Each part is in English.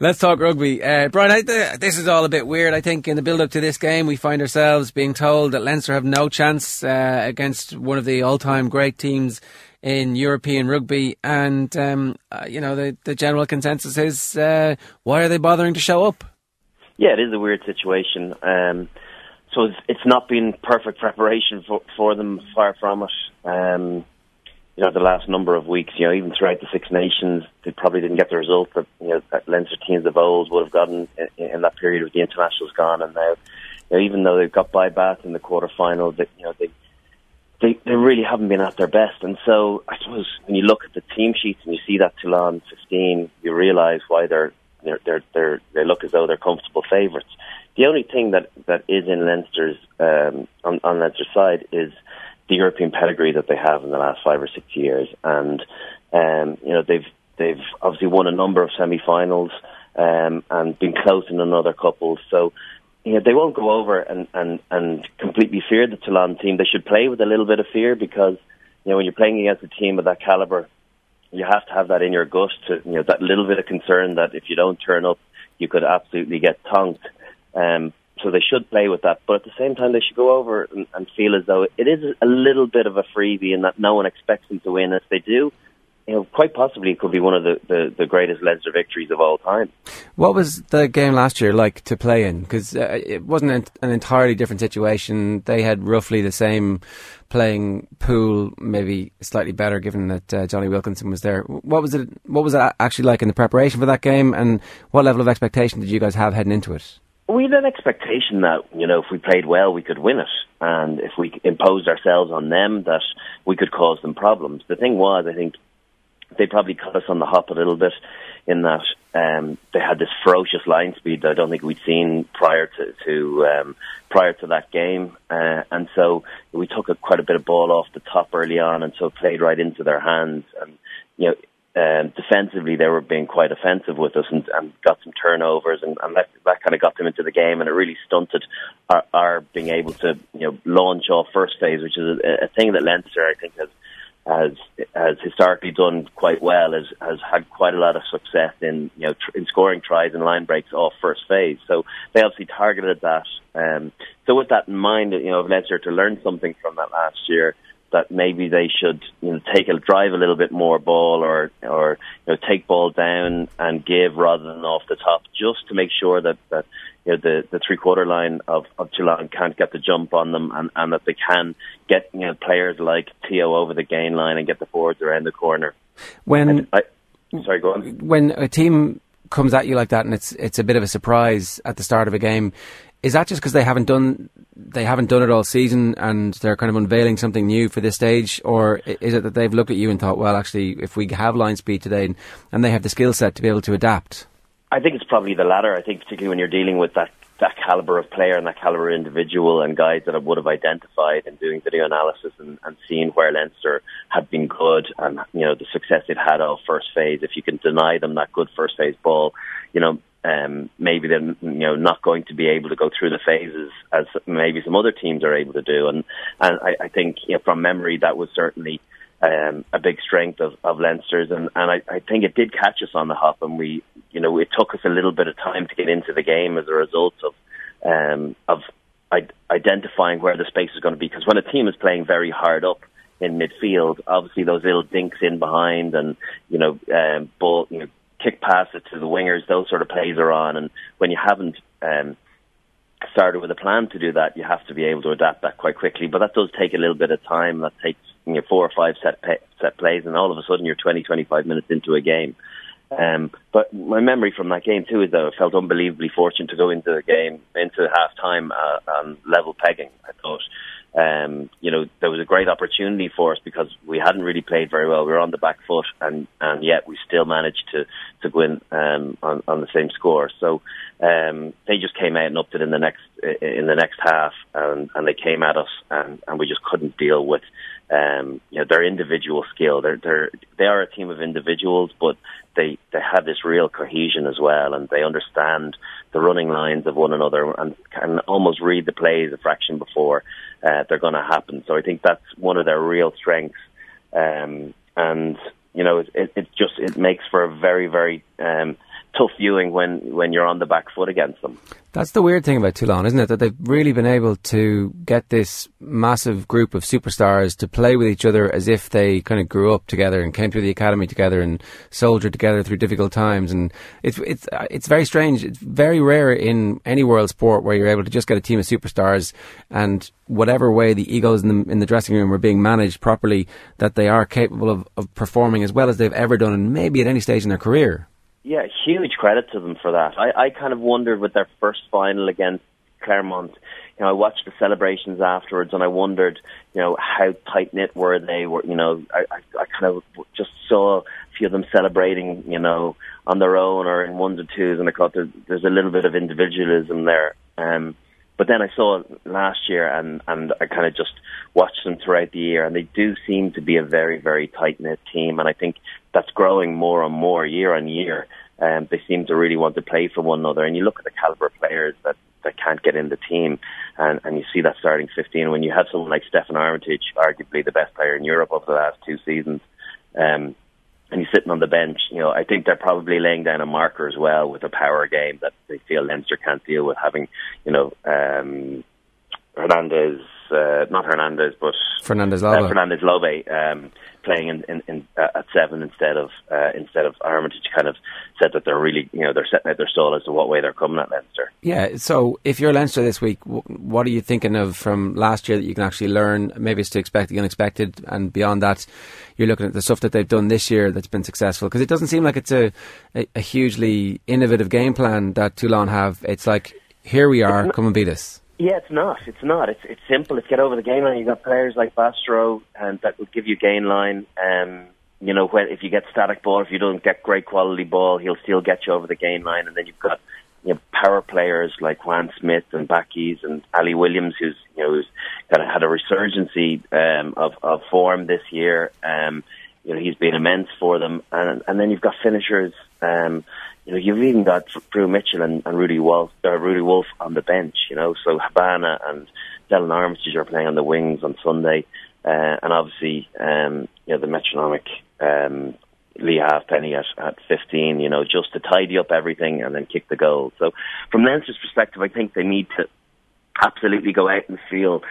Let's talk rugby. Uh, Brian, I, this is all a bit weird. I think in the build up to this game, we find ourselves being told that Leinster have no chance uh, against one of the all time great teams in European rugby. And, um, uh, you know, the, the general consensus is uh, why are they bothering to show up? Yeah, it is a weird situation. Um, so it's, it's, not been perfect preparation for, for them, far from it. Um, you know, the last number of weeks, you know, even throughout the Six Nations, they probably didn't get the result that, you know, that Leinster teams of old would have gotten in, in that period with the internationals gone. And now, you know, even though they've got by Bath in the quarterfinal, that, you know, they, they, they really haven't been at their best. And so I suppose when you look at the team sheets and you see that Toulon 15, you realise why they're, they're, they're, they're, they look as though they're comfortable favourites. The only thing that, that is in Leinster's, um, on, on Leinster's side is, the European pedigree that they have in the last five or six years, and um, you know they've they've obviously won a number of semi-finals um, and been close in another couple. So you know they won't go over and and and completely fear the Toulon team. They should play with a little bit of fear because you know when you're playing against a team of that caliber, you have to have that in your gut to you know that little bit of concern that if you don't turn up, you could absolutely get tonked. Um, so they should play with that. But at the same time, they should go over and, and feel as though it is a little bit of a freebie and that no one expects them to win. If they do, you know, quite possibly it could be one of the, the, the, greatest Leinster victories of all time. What was the game last year like to play in? Because uh, it wasn't an entirely different situation. They had roughly the same playing pool, maybe slightly better, given that uh, Jonny Wilkinson was there. What was it? What was it actually like in the preparation for that game? And what level of expectation did you guys have heading into it? We had an expectation that you know if we played well we could win it, and if we imposed ourselves on them that we could cause them problems. The thing was, I think they probably caught us on the hop a little bit in that um, they had this ferocious line speed that I don't think we'd seen prior to, to um, prior to that game, uh, and so we took a, quite a bit of ball off the top early on, and so played right into their hands, and you know um, defensively they were being quite offensive with us and, and got some turnovers and, and that, that kind of got them into the game and it really stunted our, our being able to you know launch off first phase, which is a, a thing that Leinster I think has has has historically done quite well has has had quite a lot of success in you know tr- in scoring tries and line breaks off first phase. So they obviously targeted that. Um, so with that in mind, you know, Leinster to learn something from that last year that maybe they should you know take a drive a little bit more ball or or you know take ball down and give rather than off the top just to make sure that that you know the the three quarter line of of Toulon can't get the jump on them and and that they can get you know players like Te'o over the gain line and get the forwards around the corner. When I, sorry, go on. When a team comes at you like that and it's it's a bit of a surprise at the start of a game is that just because they haven't done they haven't done it all season and they're kind of unveiling something new for this stage, or is it that they've looked at you and thought, well, actually, if we have line speed today and, they have the skill set to be able to adapt? I think it's probably the latter. I think particularly when you're dealing with that that caliber of player and that caliber of individual and guys that I would have identified in doing video analysis and, and seeing where Leinster had been good and you know the success they've had off first phase. If you can deny them that good first phase ball, you know um, maybe they're you know not going to be able to go through the phases as maybe some other teams are able to do. And and I, I think you know, from memory that was certainly um, a big strength of, of Leinster's, and, and I, I think it did catch us on the hop, and we you know it took us a little bit of time to get into the game as a result of um, of identifying where the space is going to be. Because when a team is playing very hard up in midfield, obviously those little dinks in behind, and you know, um, ball, you know, kick pass it to the wingers, those sort of plays are on. And when you haven't um, started with a plan to do that, you have to be able to adapt that quite quickly. But that does take a little bit of time. That takes you know, four or five set pay, set plays, and all of a sudden you're 20, 25 minutes into a game. Um, but my memory from that game too is that I felt unbelievably fortunate to go into the game into half time uh, on level pegging. I thought um, you know, there was a great opportunity for us because we hadn't really played very well. We were on the back foot, and, and yet we still managed to to win um, on, on the same score. So um, they just came out and upped it in the next in the next half, and, and they came at us, and, and we just couldn't deal with um, you know their individual skill. They're they're they are a team of individuals, but they they have this real cohesion as well, and they understand the running lines of one another and can almost read the plays a fraction before uh, they're going to happen. So I think that's one of their real strengths, um, and you know it, it, it just it makes for a very very um, tough viewing when when you're on the back foot against them. That's the weird thing about Toulon, isn't it? That they've really been able to get this massive group of superstars to play with each other as if they kind of grew up together and came through the academy together and soldiered together through difficult times. And it's it's uh, it's very strange. It's very rare in any world sport where you're able to just get a team of superstars and whatever way the egos in the in the dressing room are being managed properly, that they are capable of, of performing as well as they've ever done, and maybe at any stage in their career. Yeah, huge credit to them for that. I, I kind of wondered with their first final against Clermont, you know, I watched the celebrations afterwards and I wondered, you know, how tight knit were they? Were you know, I, I, I kind of just saw a few of them celebrating, you know, on their own or in ones or twos, and I thought there, there's a little bit of individualism there. Um, but then I saw last year, and and I kind of just watched them throughout the year, and they do seem to be a very very tight knit team, and I think that's growing more and more year on year. Um, they seem to really want to play for one another, and you look at the caliber of players that that can't get in the team, and and you see that starting 15 when you have someone like Steffon Armitage, arguably the best player in Europe over the last two seasons. Um, and he's sitting on the bench. You know, I think they're probably laying down a marker as well with a power game that they feel Leinster can't deal with having, you know, um, Hernandez, uh, not Hernandez, but Fernandez Lobbe. Uh, Fernandez Lobbe um, playing in, in, in uh, at seven instead of uh, instead of Armitage. Kind of said that they're really, you know, they're setting out their stall as to what way they're coming at Leinster. Yeah. So if you're Leinster this week, what are you thinking of from last year that you can actually learn? Maybe it's to expect the unexpected, and beyond that, you're looking at the stuff that they've done this year that's been successful. Because it doesn't seem like it's a, a, a hugely innovative game plan that Toulon have. It's like here we are, come and beat us. Yeah, it's not. It's not. It's it's simple. It's get over the gain line. You've got players like Bastareaud and that will give you gain line. Um, you know, when, if you get static ball, if you don't get great quality ball, he'll still get you over the gain line. And then you've got you know, power players like Juan Smith and Bakkies and Ali Williams, who's you know who's kind of had a resurgency um, of of form this year. Um, you know, he's been immense for them. And and then you've got finishers. Um, you know, you've even got Drew Mitchell and, and Rudi Wulf, uh, Rudi Wulf on the bench. You know, so Habana and Delon Armitage are playing on the wings on Sunday, uh, and obviously, um, you know, the metronomic um, Leigh Halfpenny at, at 15. You know, just to tidy up everything and then kick the goal. So, from Leinster's perspective, I think they need to absolutely go out and feel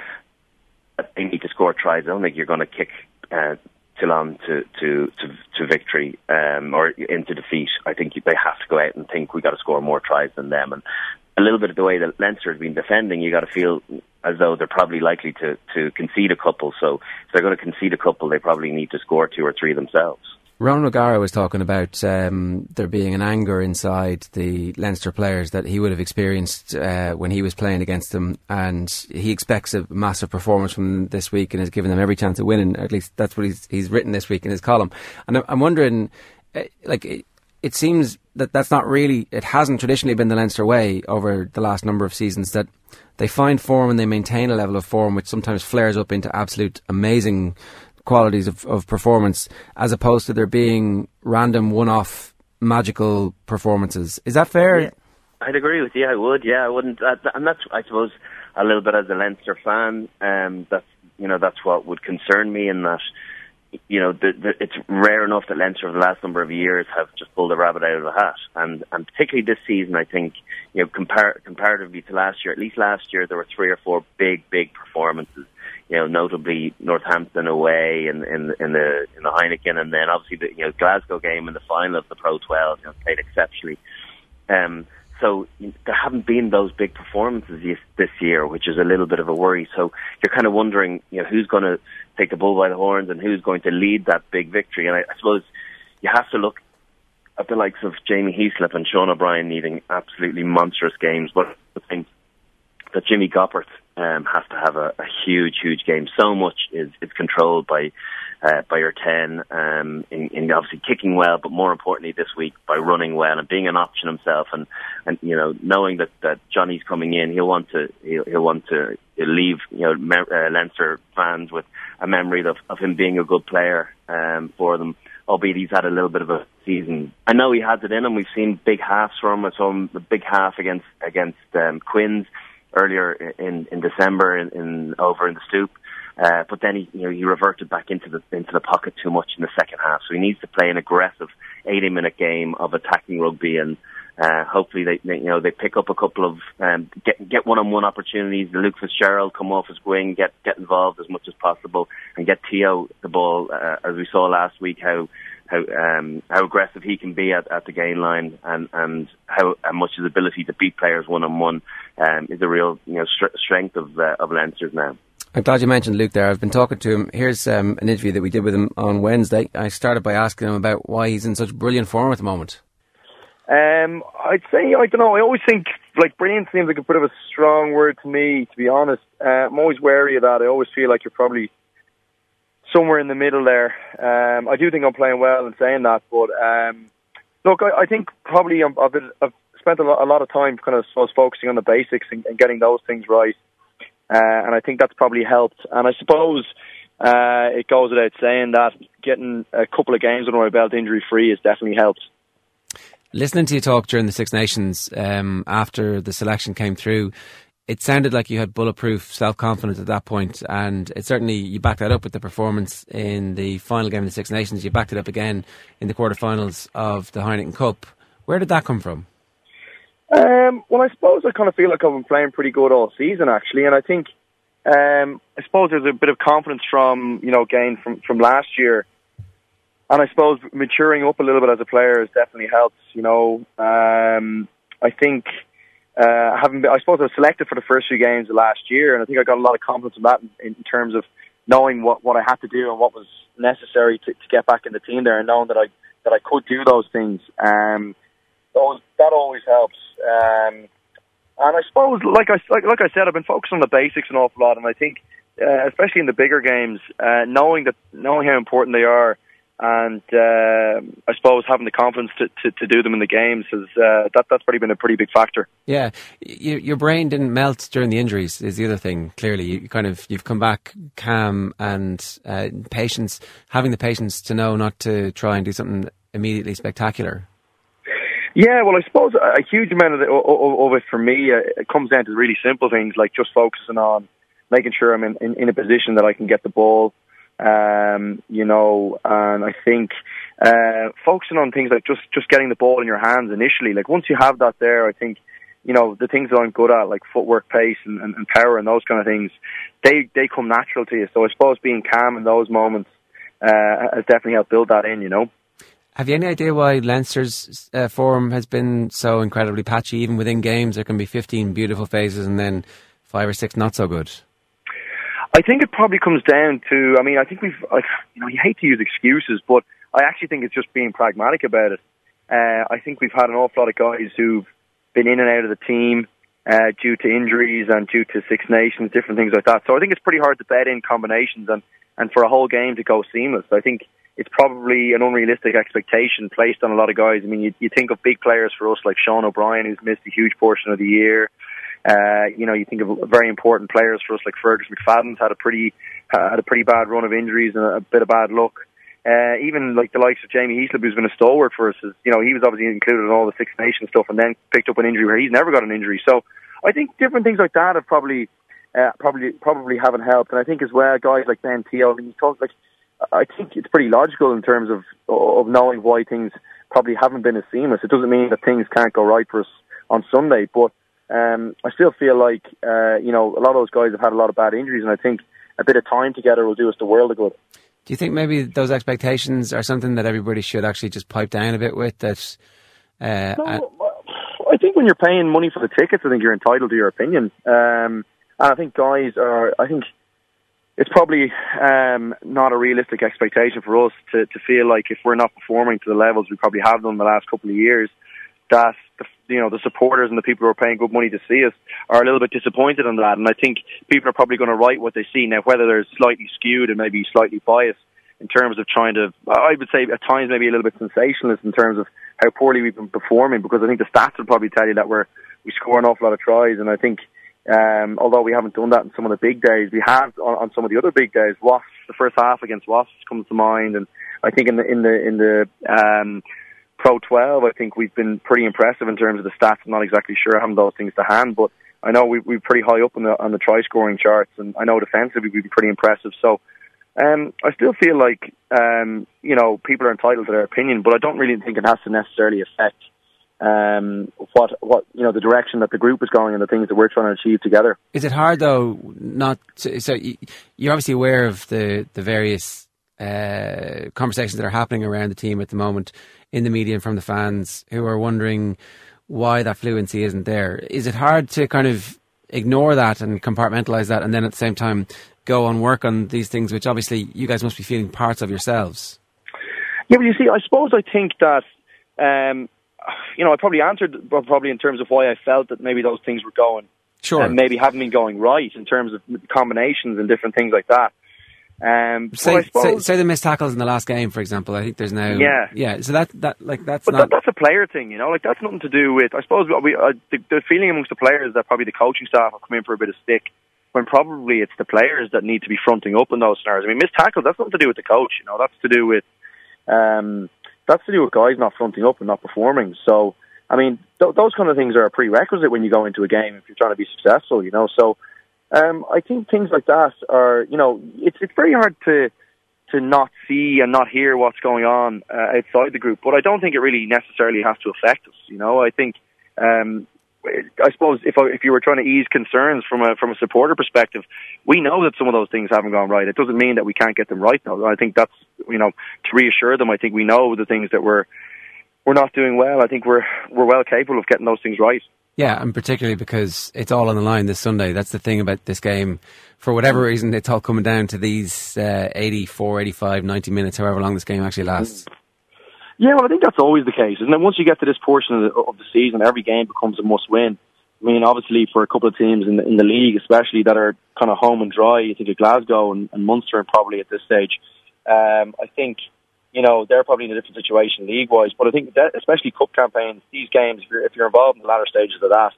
that they need to score tries. I don't think you're going to kick. Uh, Toulon to to to, to victory um, or into defeat. I think they have to go out and think we got to score more tries than them. And a little bit of the way that Leinster has been defending, you got to feel as though they're probably likely to to concede a couple. So if they're going to concede a couple, they probably need to score two or three themselves. Ron O'Gara was talking about um, there being an anger inside the Leinster players that he would have experienced uh, when he was playing against them, and he expects a massive performance from them this week and has given them every chance of winning. At least that's what he's, he's written this week in his column. And I'm wondering, uh, like, it, it seems that that's not really, it hasn't traditionally been the Leinster way over the last number of seasons that they find form and they maintain a level of form which sometimes flares up into absolute amazing qualities of, of performance as opposed to there being random one-off magical performances. Is that fair? Yeah, I'd agree with you. I would. Yeah, I wouldn't. Uh, and that's, I suppose, a little bit as a Leinster fan. Um, that's you know that's what would concern me in that. You know, the, the, it's rare enough that Leinster over the last number of years have just pulled a rabbit out of a hat, and and particularly this season, I think you know, compar- comparatively to last year, at least last year there were three or four big, big performances you know, notably Northampton away in in in the in the Heineken, and then obviously the you know Glasgow game in the final of the Pro 12, you know, played exceptionally. Um, so there haven't been those big performances this year, which is a little bit of a worry. So you're kind of wondering, you know, who's going to take the bull by the horns and who's going to lead that big victory. And I, I suppose you have to look at the likes of Jamie Heaslip and Sean O'Brien needing absolutely monstrous games, but I think that Jimmy Gopperth um, has to have a, a huge, huge game. So much is, is controlled by uh, by your ten, um, in, in obviously kicking well, but more importantly this week by running well and being an option himself, and and you know knowing that that Johnny's coming in, he'll want to he'll, he'll want to leave you know uh, Leinster fans with a memory of of him being a good player um, for them. Albeit he's had a little bit of a season. I know he has it in him. We've seen big halves from him. I saw him the big half against against um, Quins earlier in in December in, in over in the stoop. Uh, but then he, you know, he reverted back into the into the pocket too much in the second half. So he needs to play an aggressive 80-minute game of attacking rugby and Uh, hopefully they, they, you know, they pick up a couple of um, get get one-on-one opportunities. Luke Fitzgerald come off his wing, get get involved as much as possible, and get Te'o the ball. Uh, as we saw last week, how how um, how aggressive he can be at, at the gain line, and and how, how much his ability to beat players one-on-one um, is a real you know str- strength of uh, of Leinster's now. I'm glad you mentioned Luke there. I've been talking to him. Here's um, an interview that we did with him on Wednesday. I started by asking him about why he's in such brilliant form at the moment. Um, I'd say I don't know. I always think like brilliant seems like a bit of a strong word to me. To be honest, uh, I'm always wary of that. I always feel like you're probably somewhere in the middle there. Um, I do think I'm playing well in saying that, but um, look, I, I think probably I've, been, I've spent a lot, a lot of time kind of was focusing on the basics and, and getting those things right, uh, and I think that's probably helped. And I suppose uh, it goes without saying that getting a couple of games under my belt injury free has definitely helped. Listening to you talk during the Six Nations um, after the selection came through, it sounded like you had bulletproof self confidence at that point, and it certainly you backed that up with the performance in the final game of the Six Nations. You backed it up again in the quarterfinals of the Heineken Cup. Where did that come from? Um, well, I suppose I kind of feel like I've been playing pretty good all season, actually, and I think um, I suppose there's a bit of confidence from you know gain from from last year and I suppose maturing up a little bit as a player has definitely helped. You know, um, I think uh, having been, I suppose I was selected for the first few games of last year, and I think I got a lot of confidence in that in, in terms of knowing what, what I had to do and what was necessary to, to get back in the team there, and knowing that I that I could do those things. Um, those, that always helps. Um, and I suppose, like I like, like I said, I've been focused on the basics an awful lot, and I think, uh, especially in the bigger games, uh, knowing that knowing how important they are and uh, I suppose having the confidence to, to, to, do them in the games is uh, that that's probably been a pretty big factor. Yeah, you, your brain didn't melt during the injuries is the other thing. Clearly, you kind of you've come back calm and uh, patience, having the patience to know not to try and do something immediately spectacular. Yeah, well, I suppose a huge amount of, the, of, of it for me uh, it comes down to really simple things like just focusing on making sure I'm in, in, in a position that I can get the ball um, you know, and I think uh, focusing on things like just just getting the ball in your hands initially. Like once you have that there, I think you know the things that I'm good at, like footwork, pace, and, and, and power, and those kind of things, they they come natural to you. So I suppose being calm in those moments uh, has definitely helped build that in. You know. Have you any idea why Leinster's uh, form has been so incredibly patchy? Even within games, there can be 15 beautiful phases and then five or six not so good. I think it probably comes down to. I mean, I think we've. You know, you hate to use excuses, but I actually think it's just being pragmatic about it. Uh, I think we've had an awful lot of guys who've been in and out of the team uh, due to injuries and due to Six Nations, different things like that. So I think it's pretty hard to bet in combinations and and for a whole game to go seamless. I think it's probably an unrealistic expectation placed on a lot of guys. I mean, you, you think of big players for us like Sean O'Brien, who's missed a huge portion of the year. Uh, you know, you think of very important players for us like Fergus McFadden's had a pretty had a pretty bad run of injuries and a bit of bad luck. Uh, even like the likes of Jamie Heaslip, who's been a stalwart for us, is, you know, he was obviously included in all the Six Nations stuff, and then picked up an injury where he's never got an injury. So I think different things like that have probably uh, probably probably haven't helped. And I think as well, guys like Ben Te'o, when you talk like, I think it's pretty logical in terms of of knowing why things probably haven't been as seamless. It doesn't mean that things can't go right for us on Sunday, but um, I still feel like uh, you know a lot of those guys have had a lot of bad injuries, and I think a bit of time together will do us the world of good. Do you think maybe those expectations are something that everybody should actually just pipe down a bit with? That uh, no, I think when you're paying money for the tickets, I think you're entitled to your opinion. Um, and I think guys are. I think it's probably um, not a realistic expectation for us to, to feel like if we're not performing to the levels we probably have done the last couple of years, that the, you know the supporters and the people who are paying good money to see us are a little bit disappointed in that. And I think people are probably going to write what they see now, whether they're slightly skewed and maybe slightly biased in terms of trying to. I would say at times maybe a little bit sensationalist in terms of how poorly we've been performing because I think the stats will probably tell you that we're we score an awful lot of tries, and I think. Um, although we haven't done that in some of the big days, we have on, on some of the other big days. Wasps, the first half against Wasps comes to mind, and I think in the in the in the um, Pro 12, I think we've been pretty impressive in terms of the stats. I'm not exactly sure I have those things to hand, but I know we, we're pretty high up on the on the try scoring charts, and I know defensively we've been pretty impressive. So um, I still feel like um, you know people are entitled to their opinion, but I don't really think it has to necessarily affect um, what what you know the direction that the group is going and the things that we're trying to achieve together. Is it hard though not to, so you're obviously aware of the the various uh, conversations that are happening around the team at the moment in the media and from the fans who are wondering why that fluency isn't there. Is it hard to kind of ignore that and compartmentalize that and then at the same time go and work on these things which obviously you guys must be feeling parts of yourselves? Yeah, but you see, I suppose I think that um, you know, I probably answered probably in terms of why I felt that maybe those things were going, sure, and maybe haven't been going right in terms of combinations and different things like that. Um, say, suppose, say, say the missed tackles in the last game, for example. I think there's now yeah yeah. So that that like that's but not that, that's a player thing, you know. Like that's nothing to do with. I suppose we uh, the, the feeling amongst the players is that probably the coaching staff have come in for a bit of stick when probably it's the players that need to be fronting up in those scenarios. I mean, missed tackles that's nothing to do with the coach, you know. That's to do with um, that's to do with guys not fronting up and not performing. So, I mean, th- those kind of things are a prerequisite when you go into a game if you're trying to be successful, you know. So, um, I think things like that are, you know, it's it's very hard to to not see and not hear what's going on uh, outside the group, but I don't think it really necessarily has to affect us. You know, I think um, I suppose if if you were trying to ease concerns from a from a supporter perspective, we know that some of those things haven't gone right. It doesn't mean that we can't get them right. Though I think that's you know to reassure them. I think we know the things that we're we're not doing well. I think we're we're well capable of getting those things right. Yeah, and particularly because it's all on the line this Sunday. That's the thing about this game. For whatever reason, it's all coming down to these uh, 84, 85, 90 minutes, however long this game actually lasts. Yeah, well, I think that's always the case. And then once you get to this portion of the, of the season, every game becomes a must win. I mean, obviously, for a couple of teams in the, in the league, especially that are kind of home and dry, you think of Glasgow and, and Munster, and probably at this stage. Um, I think, you know, they're probably in a different situation league wise. But I think that, especially cup campaigns, these games, if you're, if you're involved in the latter stages of that,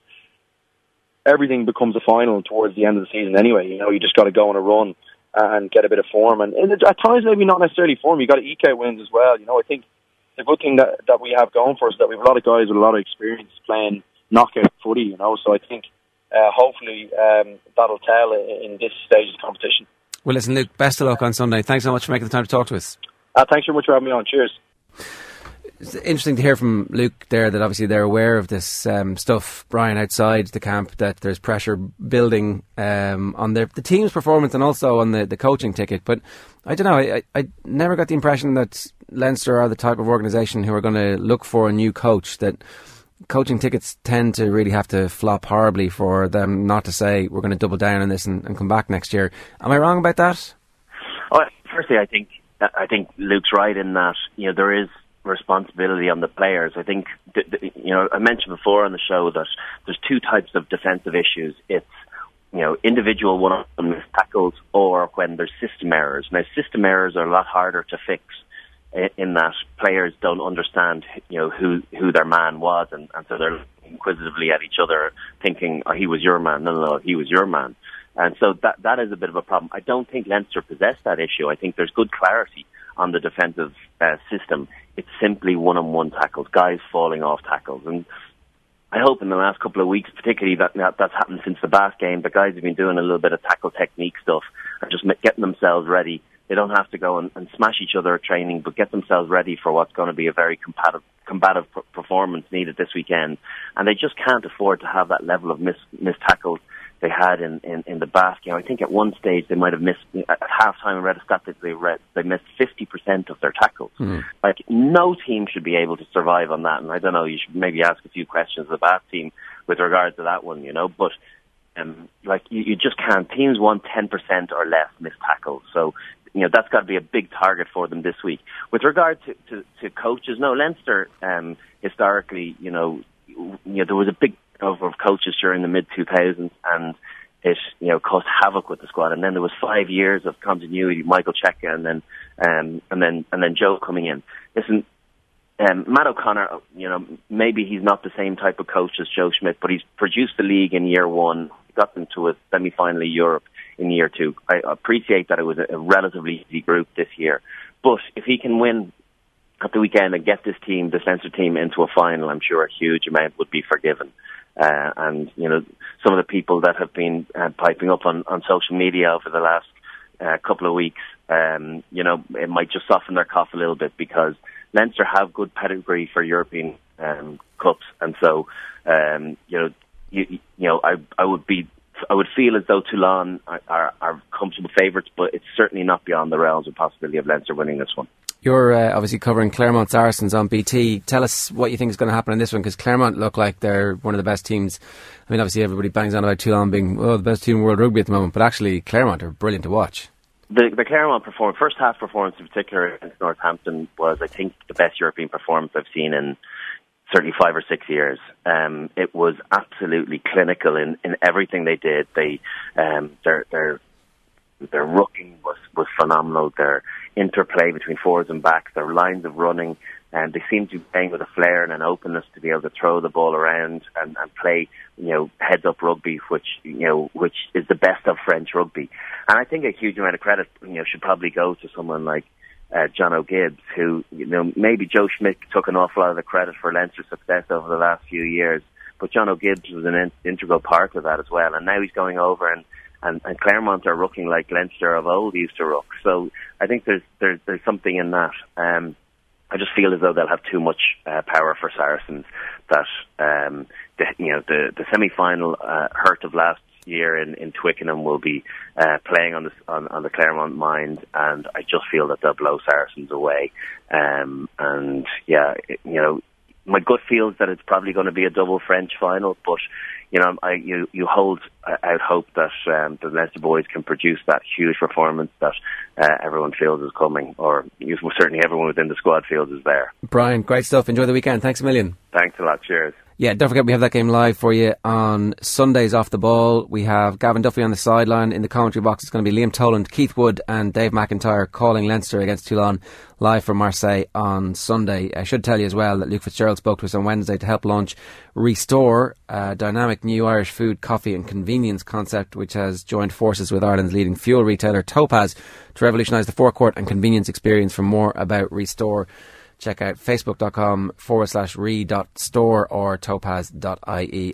everything becomes a final towards the end of the season anyway. You know, you just got to go on a run and get a bit of form. And, and at times, maybe not necessarily form. You got to eke out wins as well. You know, I think the good thing that that we have going for us is that we have a lot of guys with a lot of experience playing knockout footy, you know. So I think uh, hopefully um, that'll tell in this stage of the competition. Well, listen, Luke, best of luck on Sunday. Thanks so much for making the time to talk to us. Uh, thanks very much for having me on. Cheers. It's interesting to hear from Luke there that obviously they're aware of this um, stuff, Brian, outside the camp, that there's pressure building um, on the, the team's performance and also on the, the coaching ticket. But I don't know, I, I never got the impression that Leinster are the type of organisation who are going to look for a new coach, that coaching tickets tend to really have to flop horribly for them not to say we're going to double down on this and, and come back next year. Am I wrong about that? Oh, firstly, I think I think Luke's right in that you know there is responsibility on the players. I think, th- th- you know, I mentioned before on the show that there's two types of defensive issues. It's, you know, individual one-on-one missed tackles or when there's system errors. Now, system errors are a lot harder to fix in that players don't understand, you know, who, who their man was and, and so they're inquisitively at each other thinking, oh, he was your man. No, no, no, he was your man. And so that, that is a bit of a problem. I don't think Leinster possess that issue. I think there's good clarity on the defensive uh, system. It's simply one-on-one tackles, guys falling off tackles, and I hope in the last couple of weeks, particularly that, that that's happened since the Bath game, the guys have been doing a little bit of tackle technique stuff and just getting themselves ready. They don't have to go and, and smash each other at training, but get themselves ready for what's going to be a very combative, combative performance needed this weekend. And they just can't afford to have that level of miss, missed tackles they had in, in, in the Bath game. I think at one stage they might have missed at halftime. I read a stat that they read they missed fifty percent of their tackles. Mm. Like no team should be able to survive on that. And I don't know. You should maybe ask a few questions of the Bath team with regard to that one. You know, but um, like you, you just can't. Teams want ten percent or less missed tackles. So you know that's got to be a big target for them this week. With regard to, to, to coaches, no, Leinster um, historically, you know, you know there was a big of, of coaches during the mid 2000s, and it you know caused havoc with the squad. And then there was five years of continuity, Michael Cheika, and then um, and then and then Joe coming in. Listen, um, Matt O'Connor, you know, maybe he's not the same type of coach as Joe Schmidt, but he's produced the league in year one, got them to a semi-final Europe in year two. I appreciate that it was a, relatively easy group this year, but if he can win at the weekend and get this team, the Leinster team, into a final, I'm sure a huge amount would be forgiven. Uh, and, you know, some of the people that have been uh, piping up on, on social media over the last uh, couple of weeks, um, you know, it might just soften their cough a little bit because Leinster have good pedigree for European um, cups, and so um, you know, you, you know, I I would be I would feel as though Toulon are, are, are comfortable favourites, but it's certainly not beyond the realms of possibility of Leinster winning this one. You're uh, obviously covering Clermont Saracens on BT. Tell us what you think is going to happen in this one because Clermont look like they're one of the best teams. I mean, obviously everybody bangs on about Toulon being oh, the best team in world rugby at the moment, but actually Clermont are brilliant to watch. The, the Clermont performance, first half performance in particular against Northampton was, I think, the best European performance I've seen in certainly five or six years. Um, it was absolutely clinical in, in everything they did. They um, their their their rucking was was phenomenal. Their interplay between forwards and backs, their lines of running, and they seem to be playing with a flair and an openness to be able to throw the ball around and, and play, you know, heads up rugby, which you know, which is the best of French rugby. And I think a huge amount of credit, you know, should probably go to someone like uh, Jono Gibbes, who, you know, maybe Joe Schmidt took an awful lot of the credit for Leinster's success over the last few years, but Jono Gibbes was an in- integral part of that as well. And now he's going over and and, and Clermont are rucking like Leinster of old used to ruck. So I think there's there's there's something in that. Um, I just feel as though they'll have too much uh, power for Saracens. That um, the, you know the the semi final uh, hurt of last year in, in Twickenham will be uh, playing on the on, on the Clermont mind, and I just feel that they'll blow Saracens away. Um, and yeah, it, you know, my gut feels that it's probably going to be a double French final, but you know, I, you you hold out hope that um, the Leinster boys can produce that huge performance that uh, everyone feels is coming, or certainly everyone within the squad feels is there. Brian, great stuff. Enjoy the weekend. Thanks a million. Thanks a lot. Cheers. Yeah, don't forget we have that game live for you on Sundays off the ball. We have Gavin Duffy on the sideline. In the commentary box, it's going to be Liam Toland, Keith Wood, and Dave McIntyre calling Leinster against Toulon live from Marseille on Sunday. I should tell you as well that Luke Fitzgerald spoke to us on Wednesday to help launch Restore, a dynamic new Irish food, coffee, and convenience concept which has joined forces with Ireland's leading fuel retailer Topaz to revolutionise the forecourt and convenience experience. For more about Restore, check out facebook.com forward slash re dot store or topaz.ie.